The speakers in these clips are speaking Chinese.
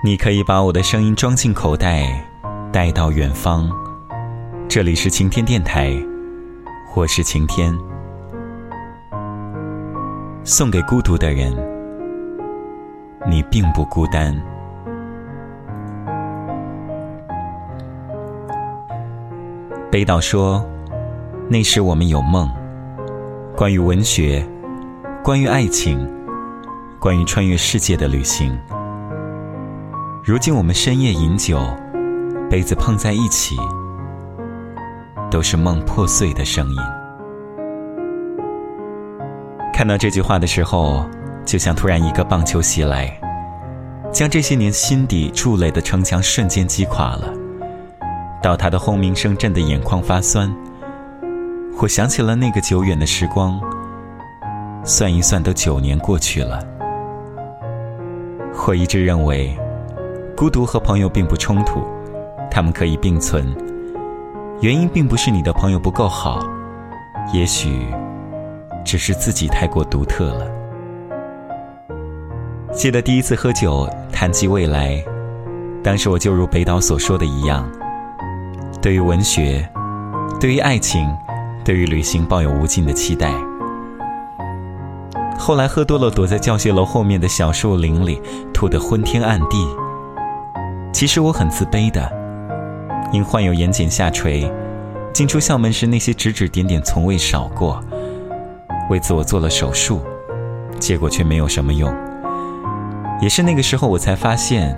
你可以把我的声音装进口袋，带到远方。这里是晴天电台，我是晴天。送给孤独的人，你并不孤单。北岛说：“那时我们有梦，关于文学，关于爱情，关于穿越世界的旅行。”如今我们深夜饮酒，杯子碰在一起，都是梦破碎的声音。看到这句话的时候，就像突然一个棒球袭来，将这些年心底筑垒的城墙瞬间击垮了。倒塌的轰鸣声震得眼眶发酸。我想起了那个久远的时光，算一算都九年过去了。我一直认为。孤独和朋友并不冲突，他们可以并存。原因并不是你的朋友不够好，也许只是自己太过独特了。记得第一次喝酒谈及未来，当时我就如北岛所说的一样，对于文学，对于爱情，对于旅行抱有无尽的期待。后来喝多了，躲在教学楼后面的小树林里，吐得昏天暗地。其实我很自卑的，因患有眼睑下垂，进出校门时那些指指点点从未少过。为此我做了手术，结果却没有什么用。也是那个时候我才发现，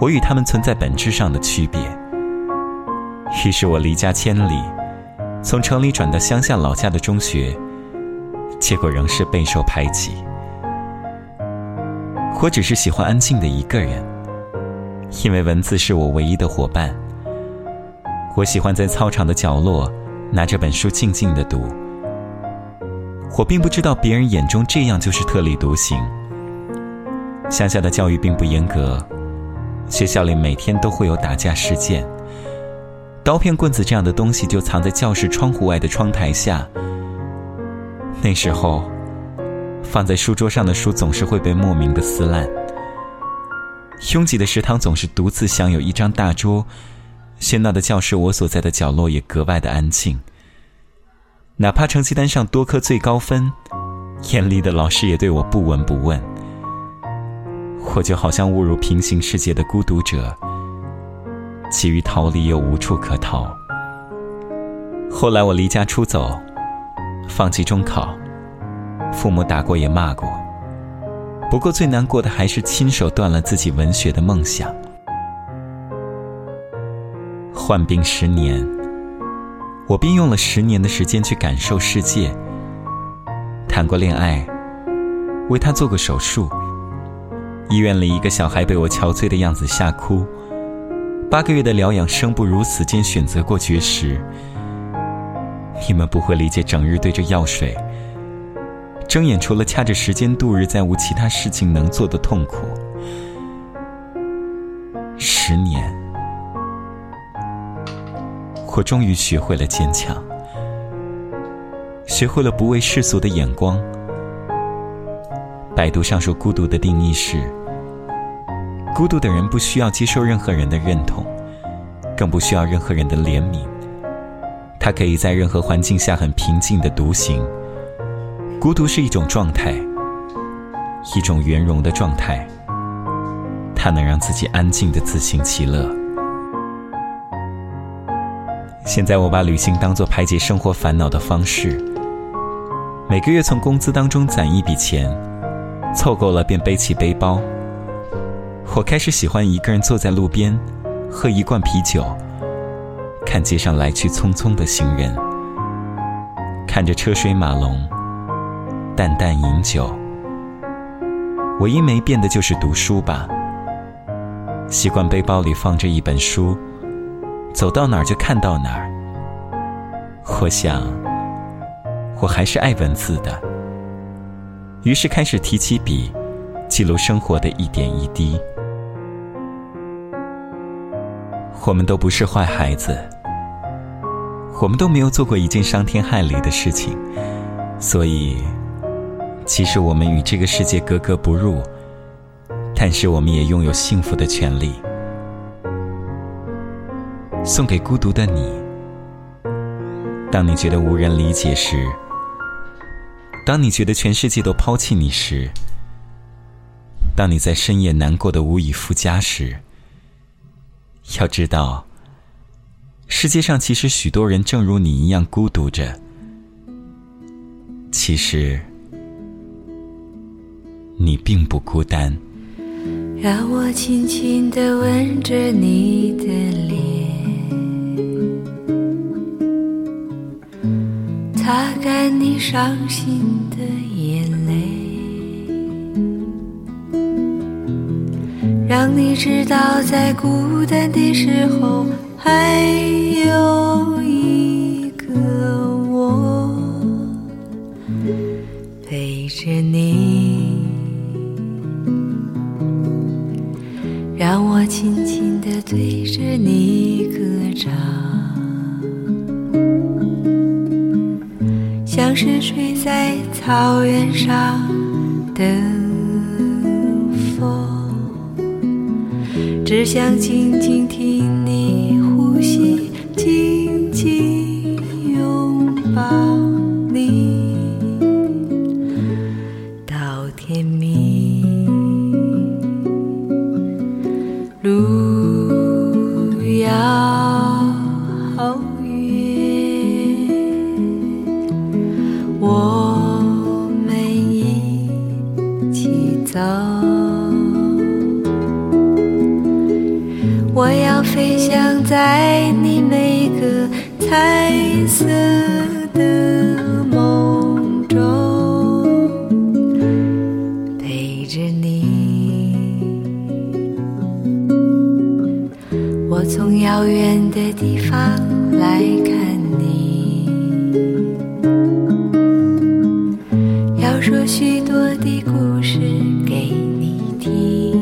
我与他们存在本质上的区别。于是我离家千里，从城里转到乡下老家的中学，结果仍是备受排挤。我只是喜欢安静的一个人。因为文字是我唯一的伙伴，我喜欢在操场的角落拿着本书静静的读。我并不知道别人眼中这样就是特立独行。乡下的教育并不严格，学校里每天都会有打架事件，刀片、棍子这样的东西就藏在教室窗户外的窗台下。那时候，放在书桌上的书总是会被莫名的撕烂。拥挤的食堂总是独自享有一张大桌，喧闹的教室，我所在的角落也格外的安静。哪怕成绩单上多科最高分，严厉的老师也对我不闻不问。我就好像误入平行世界的孤独者，急于逃离又无处可逃。后来我离家出走，放弃中考，父母打过也骂过。不过最难过的还是亲手断了自己文学的梦想。患病十年，我便用了十年的时间去感受世界。谈过恋爱，为他做过手术。医院里一个小孩被我憔悴的样子吓哭。八个月的疗养，生不如死间选择过绝食。你们不会理解，整日对着药水。睁眼，除了掐着时间度日，再无其他事情能做的痛苦。十年，我终于学会了坚强，学会了不畏世俗的眼光。百度上说，孤独的定义是：孤独的人不需要接受任何人的认同，更不需要任何人的怜悯，他可以在任何环境下很平静的独行。孤独是一种状态，一种圆融的状态，它能让自己安静的自行其乐。现在我把旅行当做排解生活烦恼的方式，每个月从工资当中攒一笔钱，凑够了便背起背包。我开始喜欢一个人坐在路边，喝一罐啤酒，看街上来去匆匆的行人，看着车水马龙。淡淡饮酒，唯一没变的就是读书吧。习惯背包里放着一本书，走到哪儿就看到哪儿。我想，我还是爱文字的，于是开始提起笔，记录生活的一点一滴。我们都不是坏孩子，我们都没有做过一件伤天害理的事情，所以。其实我们与这个世界格格不入，但是我们也拥有幸福的权利。送给孤独的你。当你觉得无人理解时，当你觉得全世界都抛弃你时，当你在深夜难过的无以复加时，要知道，世界上其实许多人正如你一样孤独着。其实，你并不孤单。让我轻轻地吻着你的脸，擦干你伤心的眼泪，让你知道在孤单的时候还有像是睡在草原上的风，只想静静听你彩色的梦中，陪着你。我从遥远的地方来看你，要说许多的故事给你听。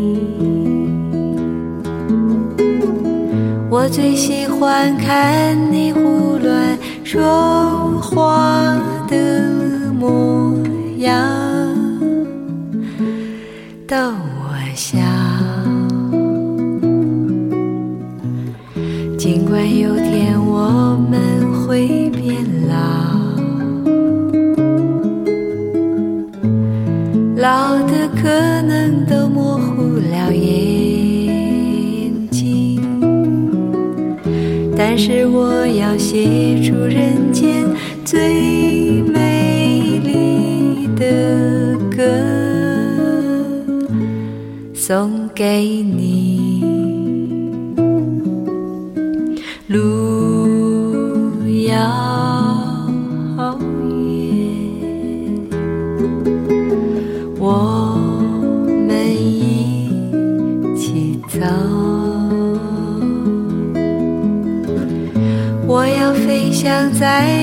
我最喜欢看你胡乱说话的模样，逗我笑。尽管有但是我要写出人间最美丽的歌，送给你。路遥远，我在